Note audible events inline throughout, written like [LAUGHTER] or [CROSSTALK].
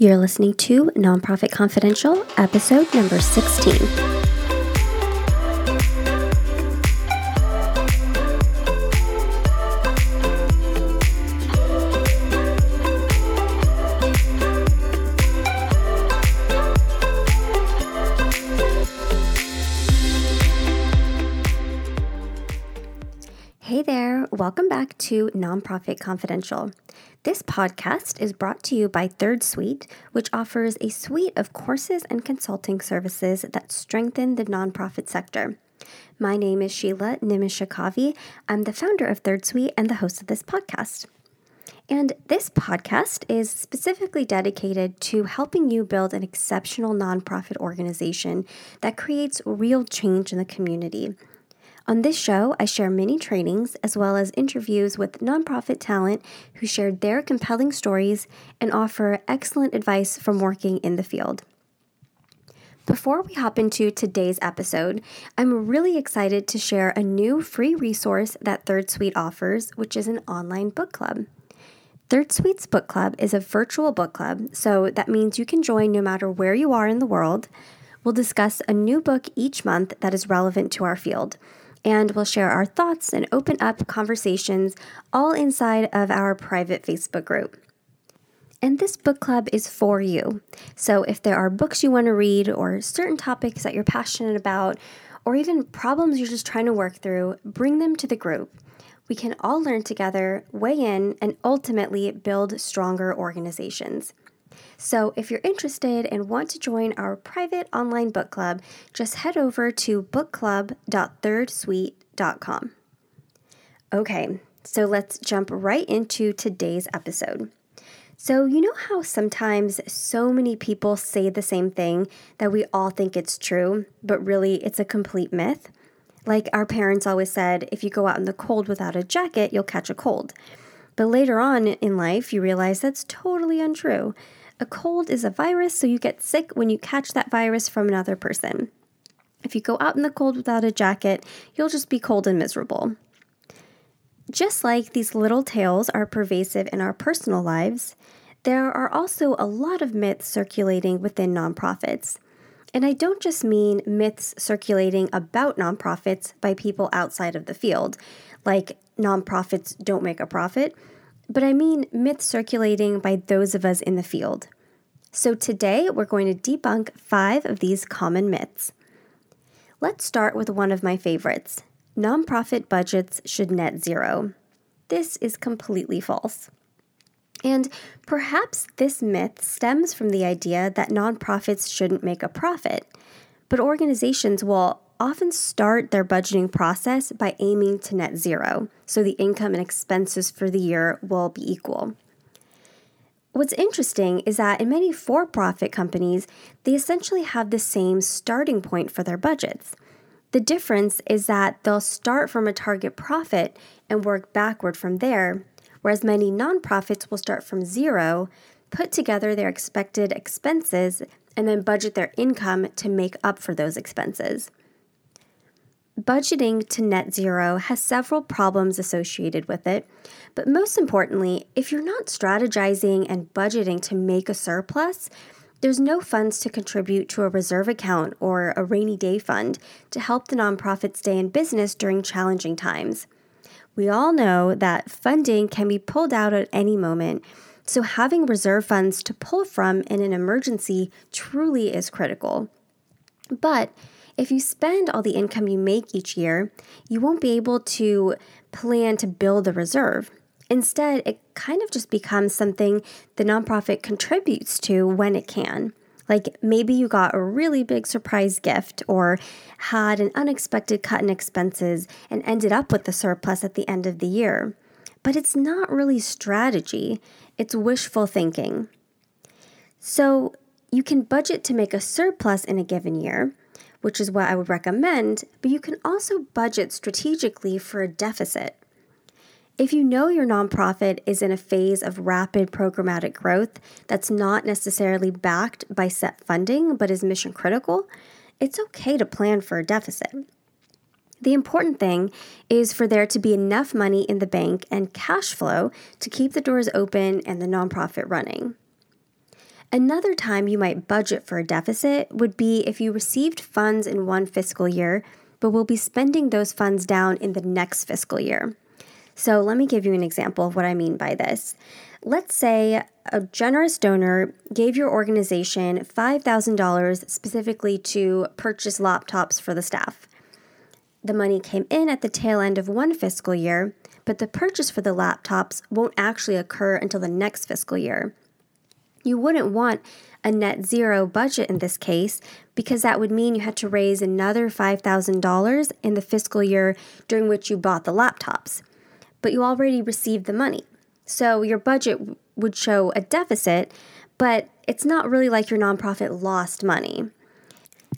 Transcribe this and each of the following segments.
You're listening to Nonprofit Confidential, episode number 16. Hey there, welcome back to Nonprofit Confidential. This podcast is brought to you by Third Suite, which offers a suite of courses and consulting services that strengthen the nonprofit sector. My name is Sheila Nimishakavi. I'm the founder of Third Suite and the host of this podcast. And this podcast is specifically dedicated to helping you build an exceptional nonprofit organization that creates real change in the community on this show, I share many trainings as well as interviews with nonprofit talent who shared their compelling stories and offer excellent advice from working in the field. Before we hop into today's episode, I'm really excited to share a new free resource that Third Suite offers, which is an online book club. Third Suite's book club is a virtual book club, so that means you can join no matter where you are in the world. We'll discuss a new book each month that is relevant to our field and we'll share our thoughts and open up conversations all inside of our private Facebook group. And this book club is for you. So if there are books you want to read, or certain topics that you're passionate about, or even problems you're just trying to work through, bring them to the group. We can all learn together, weigh in, and ultimately build stronger organizations. So, if you're interested and want to join our private online book club, just head over to bookclub.thirdsuite.com. Okay, so let's jump right into today's episode. So, you know how sometimes so many people say the same thing that we all think it's true, but really it's a complete myth? Like our parents always said, if you go out in the cold without a jacket, you'll catch a cold. But later on in life, you realize that's totally untrue. A cold is a virus, so you get sick when you catch that virus from another person. If you go out in the cold without a jacket, you'll just be cold and miserable. Just like these little tales are pervasive in our personal lives, there are also a lot of myths circulating within nonprofits. And I don't just mean myths circulating about nonprofits by people outside of the field, like nonprofits don't make a profit, but I mean myths circulating by those of us in the field. So today we're going to debunk five of these common myths. Let's start with one of my favorites nonprofit budgets should net zero. This is completely false. And perhaps this myth stems from the idea that nonprofits shouldn't make a profit, but organizations will often start their budgeting process by aiming to net zero, so the income and expenses for the year will be equal. What's interesting is that in many for profit companies, they essentially have the same starting point for their budgets. The difference is that they'll start from a target profit and work backward from there, whereas many nonprofits will start from zero, put together their expected expenses, and then budget their income to make up for those expenses. Budgeting to net zero has several problems associated with it, but most importantly, if you're not strategizing and budgeting to make a surplus, there's no funds to contribute to a reserve account or a rainy day fund to help the nonprofit stay in business during challenging times. We all know that funding can be pulled out at any moment, so having reserve funds to pull from in an emergency truly is critical. But if you spend all the income you make each year, you won't be able to plan to build a reserve. Instead, it kind of just becomes something the nonprofit contributes to when it can. Like maybe you got a really big surprise gift or had an unexpected cut in expenses and ended up with a surplus at the end of the year. But it's not really strategy, it's wishful thinking. So you can budget to make a surplus in a given year, which is what I would recommend, but you can also budget strategically for a deficit. If you know your nonprofit is in a phase of rapid programmatic growth that's not necessarily backed by set funding but is mission critical, it's okay to plan for a deficit. The important thing is for there to be enough money in the bank and cash flow to keep the doors open and the nonprofit running. Another time you might budget for a deficit would be if you received funds in one fiscal year, but will be spending those funds down in the next fiscal year. So, let me give you an example of what I mean by this. Let's say a generous donor gave your organization $5,000 specifically to purchase laptops for the staff. The money came in at the tail end of one fiscal year, but the purchase for the laptops won't actually occur until the next fiscal year. You wouldn't want a net zero budget in this case because that would mean you had to raise another $5,000 in the fiscal year during which you bought the laptops. But you already received the money. So your budget would show a deficit, but it's not really like your nonprofit lost money.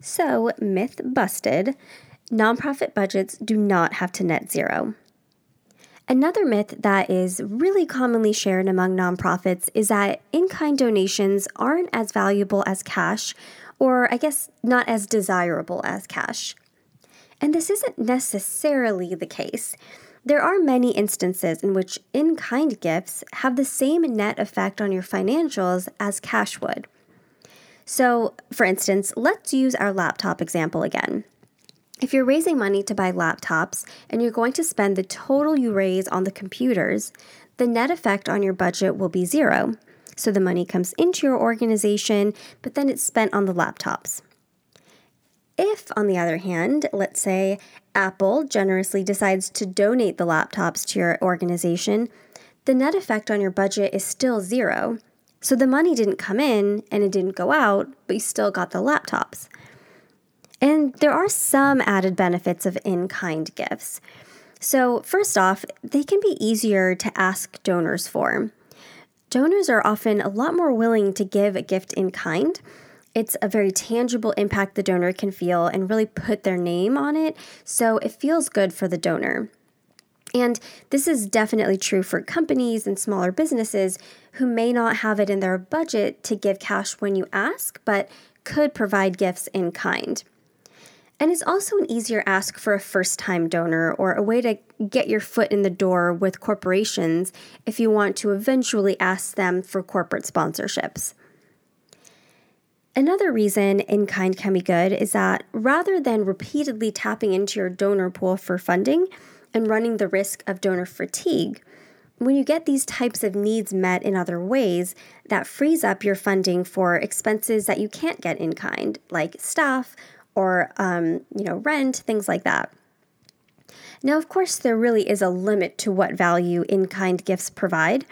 So, myth busted nonprofit budgets do not have to net zero. Another myth that is really commonly shared among nonprofits is that in kind donations aren't as valuable as cash, or I guess not as desirable as cash. And this isn't necessarily the case. There are many instances in which in kind gifts have the same net effect on your financials as cash would. So, for instance, let's use our laptop example again. If you're raising money to buy laptops and you're going to spend the total you raise on the computers, the net effect on your budget will be zero. So the money comes into your organization, but then it's spent on the laptops. If, on the other hand, let's say Apple generously decides to donate the laptops to your organization, the net effect on your budget is still zero. So the money didn't come in and it didn't go out, but you still got the laptops. And there are some added benefits of in kind gifts. So, first off, they can be easier to ask donors for. Donors are often a lot more willing to give a gift in kind it's a very tangible impact the donor can feel and really put their name on it, so it feels good for the donor. And this is definitely true for companies and smaller businesses who may not have it in their budget to give cash when you ask, but could provide gifts in kind. And it's also an easier ask for a first time donor or a way to get your foot in the door with corporations if you want to eventually ask them for corporate sponsorships. Another reason in kind can be good is that rather than repeatedly tapping into your donor pool for funding and running the risk of donor fatigue, when you get these types of needs met in other ways, that frees up your funding for expenses that you can't get in kind, like staff or um, you know rent, things like that. Now, of course, there really is a limit to what value in kind gifts provide.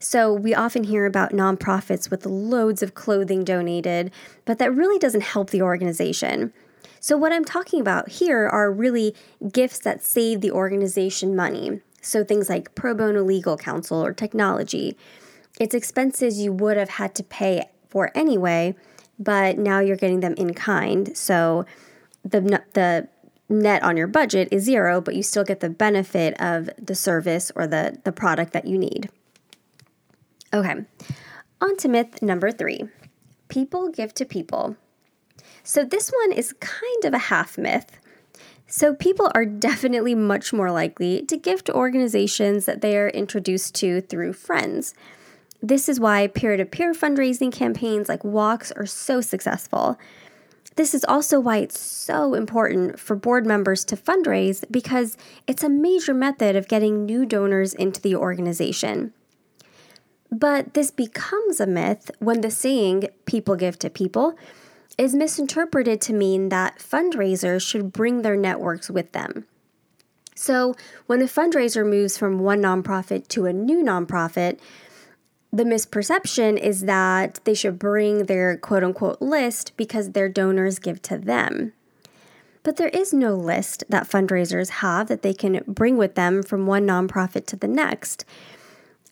So we often hear about nonprofits with loads of clothing donated, but that really doesn't help the organization. So, what I'm talking about here are really gifts that save the organization money. So, things like pro bono legal counsel or technology. It's expenses you would have had to pay for anyway, but now you're getting them in kind. So, the, the net on your budget is zero, but you still get the benefit of the service or the, the product that you need. Okay, on to myth number three people give to people. So, this one is kind of a half myth. So, people are [LAUGHS] definitely much more likely to give to organizations that they are introduced to through friends. This is why peer to peer fundraising campaigns like Walks are so successful. This is also why it's so important for board members to fundraise because it's a major method of getting new donors into the organization. But this becomes a myth when the saying, people give to people, is misinterpreted to mean that fundraisers should bring their networks with them. So, when a fundraiser moves from one nonprofit to a new nonprofit, the misperception is that they should bring their quote unquote list because their donors give to them. But there is no list that fundraisers have that they can bring with them from one nonprofit to the next.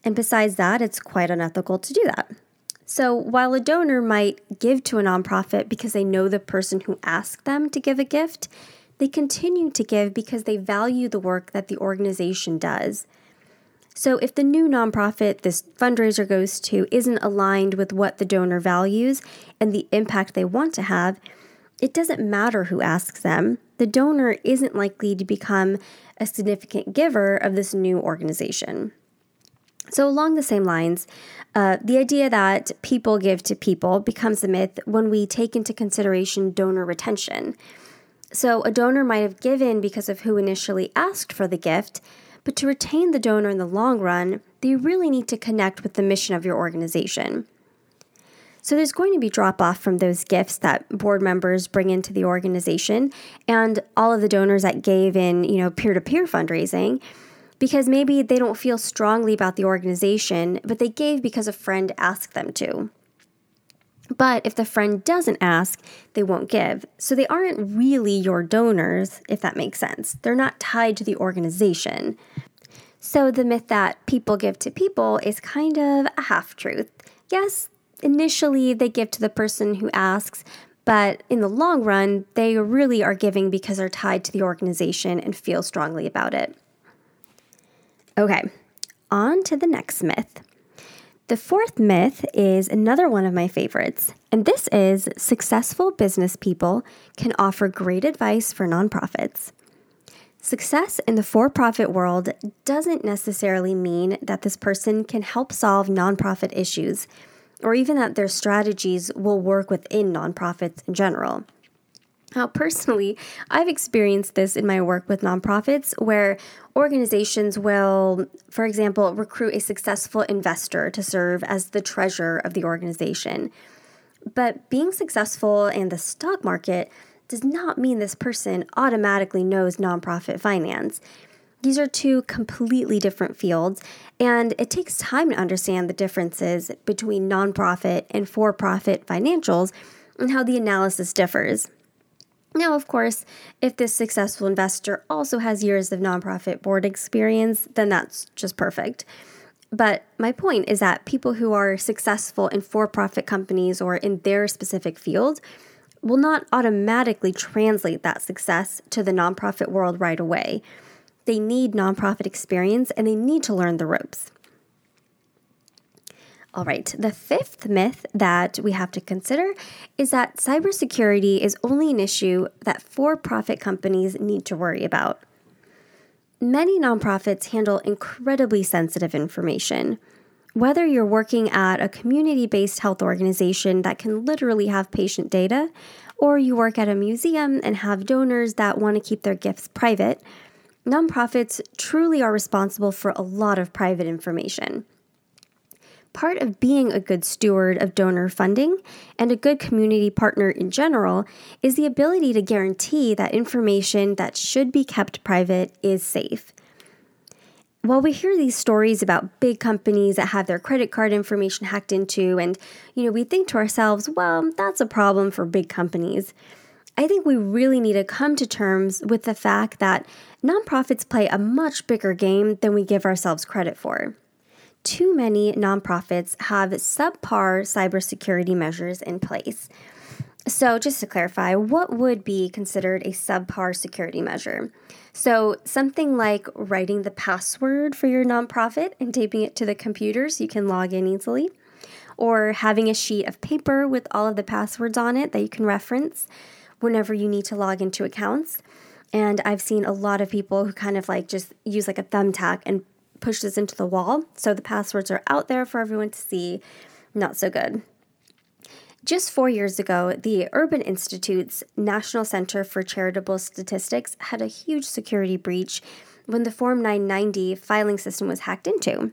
And besides that, it's quite unethical to do that. So while a donor might give to a nonprofit because they know the person who asked them to give a gift, they continue to give because they value the work that the organization does. So if the new nonprofit this fundraiser goes to isn't aligned with what the donor values and the impact they want to have, it doesn't matter who asks them. The donor isn't likely to become a significant giver of this new organization. So, along the same lines, uh, the idea that people give to people becomes a myth when we take into consideration donor retention. So, a donor might have given because of who initially asked for the gift, but to retain the donor in the long run, they really need to connect with the mission of your organization. So there's going to be drop off from those gifts that board members bring into the organization and all of the donors that gave in, you know, peer-to-peer fundraising because maybe they don't feel strongly about the organization, but they gave because a friend asked them to. But if the friend doesn't ask, they won't give. So they aren't really your donors, if that makes sense. They're not tied to the organization. So the myth that people give to people is kind of a half truth. Yes, initially they give to the person who asks, but in the long run, they really are giving because they're tied to the organization and feel strongly about it. Okay, on to the next myth. The fourth myth is another one of my favorites, and this is successful business people can offer great advice for nonprofits. Success in the for profit world doesn't necessarily mean that this person can help solve nonprofit issues or even that their strategies will work within nonprofits in general. Now, personally, I've experienced this in my work with nonprofits where organizations will, for example, recruit a successful investor to serve as the treasurer of the organization. But being successful in the stock market does not mean this person automatically knows nonprofit finance. These are two completely different fields, and it takes time to understand the differences between nonprofit and for profit financials and how the analysis differs. Now, of course, if this successful investor also has years of nonprofit board experience, then that's just perfect. But my point is that people who are successful in for profit companies or in their specific field will not automatically translate that success to the nonprofit world right away. They need nonprofit experience and they need to learn the ropes. All right, the fifth myth that we have to consider is that cybersecurity is only an issue that for profit companies need to worry about. Many nonprofits handle incredibly sensitive information. Whether you're working at a community based health organization that can literally have patient data, or you work at a museum and have donors that want to keep their gifts private, nonprofits truly are responsible for a lot of private information. Part of being a good steward of donor funding and a good community partner in general is the ability to guarantee that information that should be kept private is safe. While we hear these stories about big companies that have their credit card information hacked into, and you know, we think to ourselves, well, that's a problem for big companies. I think we really need to come to terms with the fact that nonprofits play a much bigger game than we give ourselves credit for. Too many nonprofits have subpar cybersecurity measures in place. So, just to clarify, what would be considered a subpar security measure? So, something like writing the password for your nonprofit and taping it to the computer so you can log in easily, or having a sheet of paper with all of the passwords on it that you can reference whenever you need to log into accounts. And I've seen a lot of people who kind of like just use like a thumbtack and push this into the wall. So the passwords are out there for everyone to see. Not so good. Just four years ago, the Urban Institute's National Center for Charitable Statistics had a huge security breach when the Form 990 filing system was hacked into.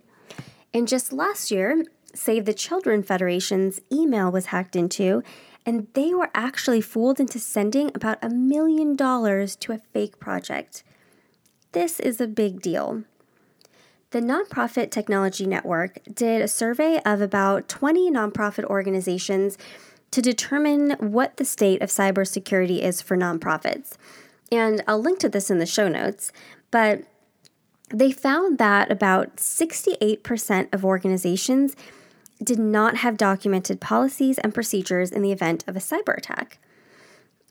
And just last year, Save the Children Federation's email was hacked into, and they were actually fooled into sending about a million dollars to a fake project. This is a big deal. The Nonprofit Technology Network did a survey of about 20 nonprofit organizations to determine what the state of cybersecurity is for nonprofits. And I'll link to this in the show notes, but they found that about 68% of organizations did not have documented policies and procedures in the event of a cyber attack.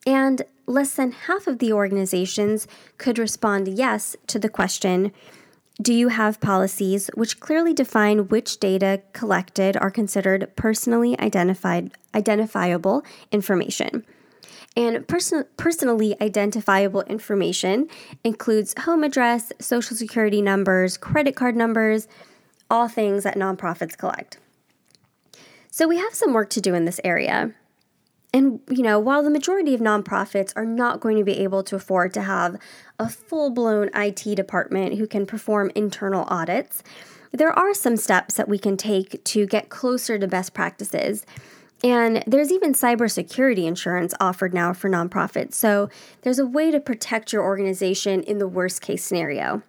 And less than half of the organizations could respond yes to the question Do you have policies which clearly define which data collected are considered personally identified, identifiable information? And person, personally identifiable information includes home address, social security numbers, credit card numbers, all things that nonprofits collect. So we have some work to do in this area. And, you know, while the majority of nonprofits are not going to be able to afford to have a full blown IT department who can perform internal audits, there are some steps that we can take to get closer to best practices. And there's even cybersecurity insurance offered now for nonprofits. So there's a way to protect your organization in the worst case scenario.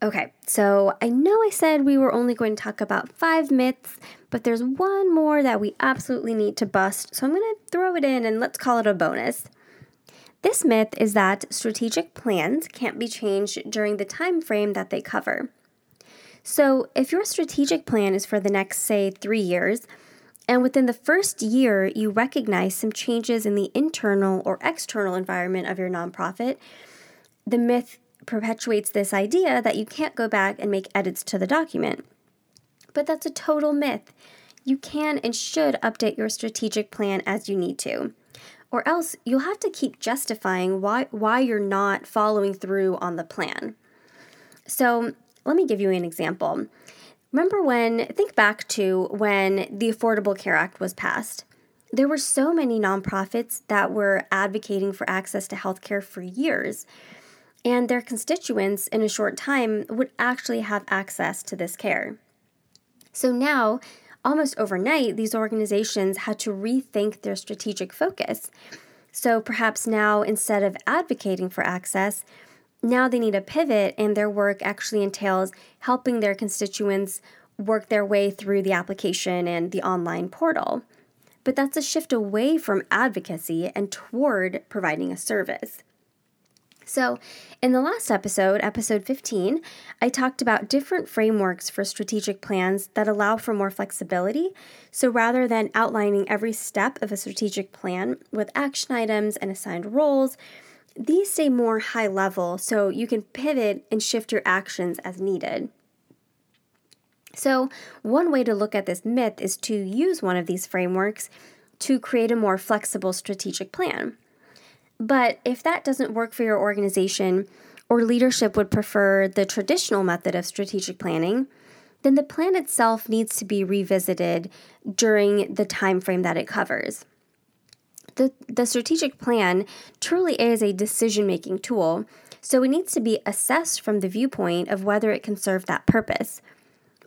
Okay, so I know I said we were only going to talk about five myths, but there's one more that we absolutely need to bust. So I'm going to throw it in and let's call it a bonus. This myth is that strategic plans can't be changed during the time frame that they cover. So, if your strategic plan is for the next say 3 years, and within the first year you recognize some changes in the internal or external environment of your nonprofit, the myth perpetuates this idea that you can't go back and make edits to the document. But that's a total myth. You can and should update your strategic plan as you need to. Or else you'll have to keep justifying why, why you're not following through on the plan. So, let me give you an example. Remember when, think back to when the Affordable Care Act was passed. There were so many nonprofits that were advocating for access to healthcare for years and their constituents in a short time would actually have access to this care. So now, almost overnight, these organizations had to rethink their strategic focus. So perhaps now, instead of advocating for access, now they need a pivot, and their work actually entails helping their constituents work their way through the application and the online portal. But that's a shift away from advocacy and toward providing a service. So, in the last episode, episode 15, I talked about different frameworks for strategic plans that allow for more flexibility. So, rather than outlining every step of a strategic plan with action items and assigned roles, these stay more high level so you can pivot and shift your actions as needed. So, one way to look at this myth is to use one of these frameworks to create a more flexible strategic plan. But if that doesn't work for your organization, or leadership would prefer the traditional method of strategic planning, then the plan itself needs to be revisited during the time frame that it covers. The, the strategic plan truly is a decision making tool, so it needs to be assessed from the viewpoint of whether it can serve that purpose.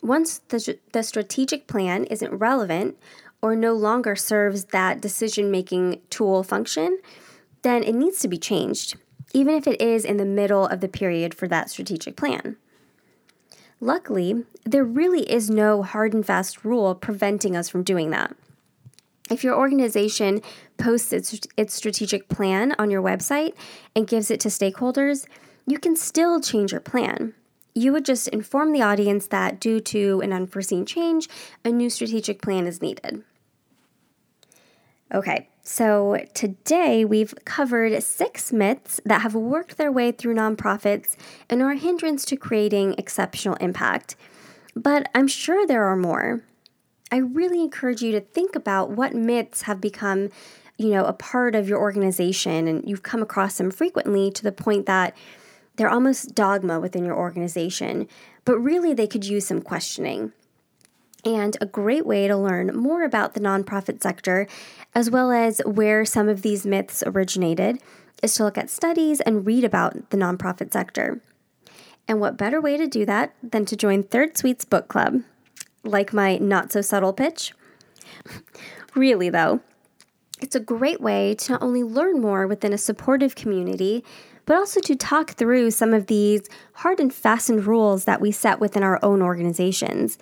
Once the, the strategic plan isn't relevant or no longer serves that decision making tool function, then it needs to be changed, even if it is in the middle of the period for that strategic plan. Luckily, there really is no hard and fast rule preventing us from doing that. If your organization posts its, its strategic plan on your website and gives it to stakeholders, you can still change your plan. You would just inform the audience that due to an unforeseen change, a new strategic plan is needed. Okay, so today we've covered six myths that have worked their way through nonprofits and are a hindrance to creating exceptional impact. But I'm sure there are more. I really encourage you to think about what myths have become, you know, a part of your organization and you've come across them frequently to the point that they're almost dogma within your organization, but really they could use some questioning. And a great way to learn more about the nonprofit sector, as well as where some of these myths originated, is to look at studies and read about the nonprofit sector. And what better way to do that than to join Third Suite's book club? Like my not so subtle pitch? [LAUGHS] really, though, it's a great way to not only learn more within a supportive community, but also to talk through some of these hard and fastened rules that we set within our own organizations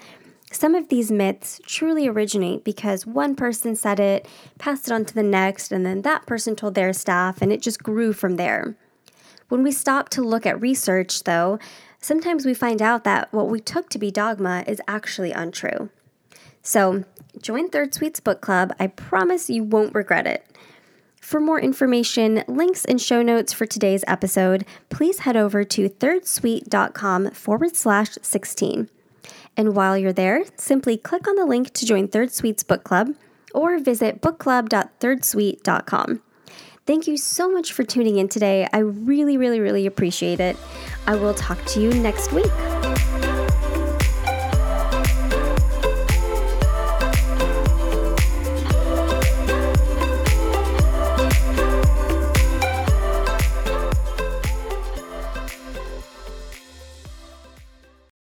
some of these myths truly originate because one person said it, passed it on to the next, and then that person told their staff, and it just grew from there. When we stop to look at research, though, sometimes we find out that what we took to be dogma is actually untrue. So, join Third Suite's book club. I promise you won't regret it. For more information, links, and show notes for today's episode, please head over to thirdsuite.com forward slash 16. And while you're there, simply click on the link to join Third Suite's book club or visit bookclub.thirdsuite.com. Thank you so much for tuning in today. I really, really, really appreciate it. I will talk to you next week.